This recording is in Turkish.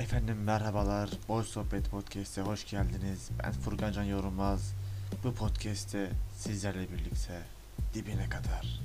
Efendim merhabalar, Boş Sohbet Podcast'e hoş geldiniz. Ben Furkan Can Yorulmaz. Bu podcast'te sizlerle birlikte dibine kadar.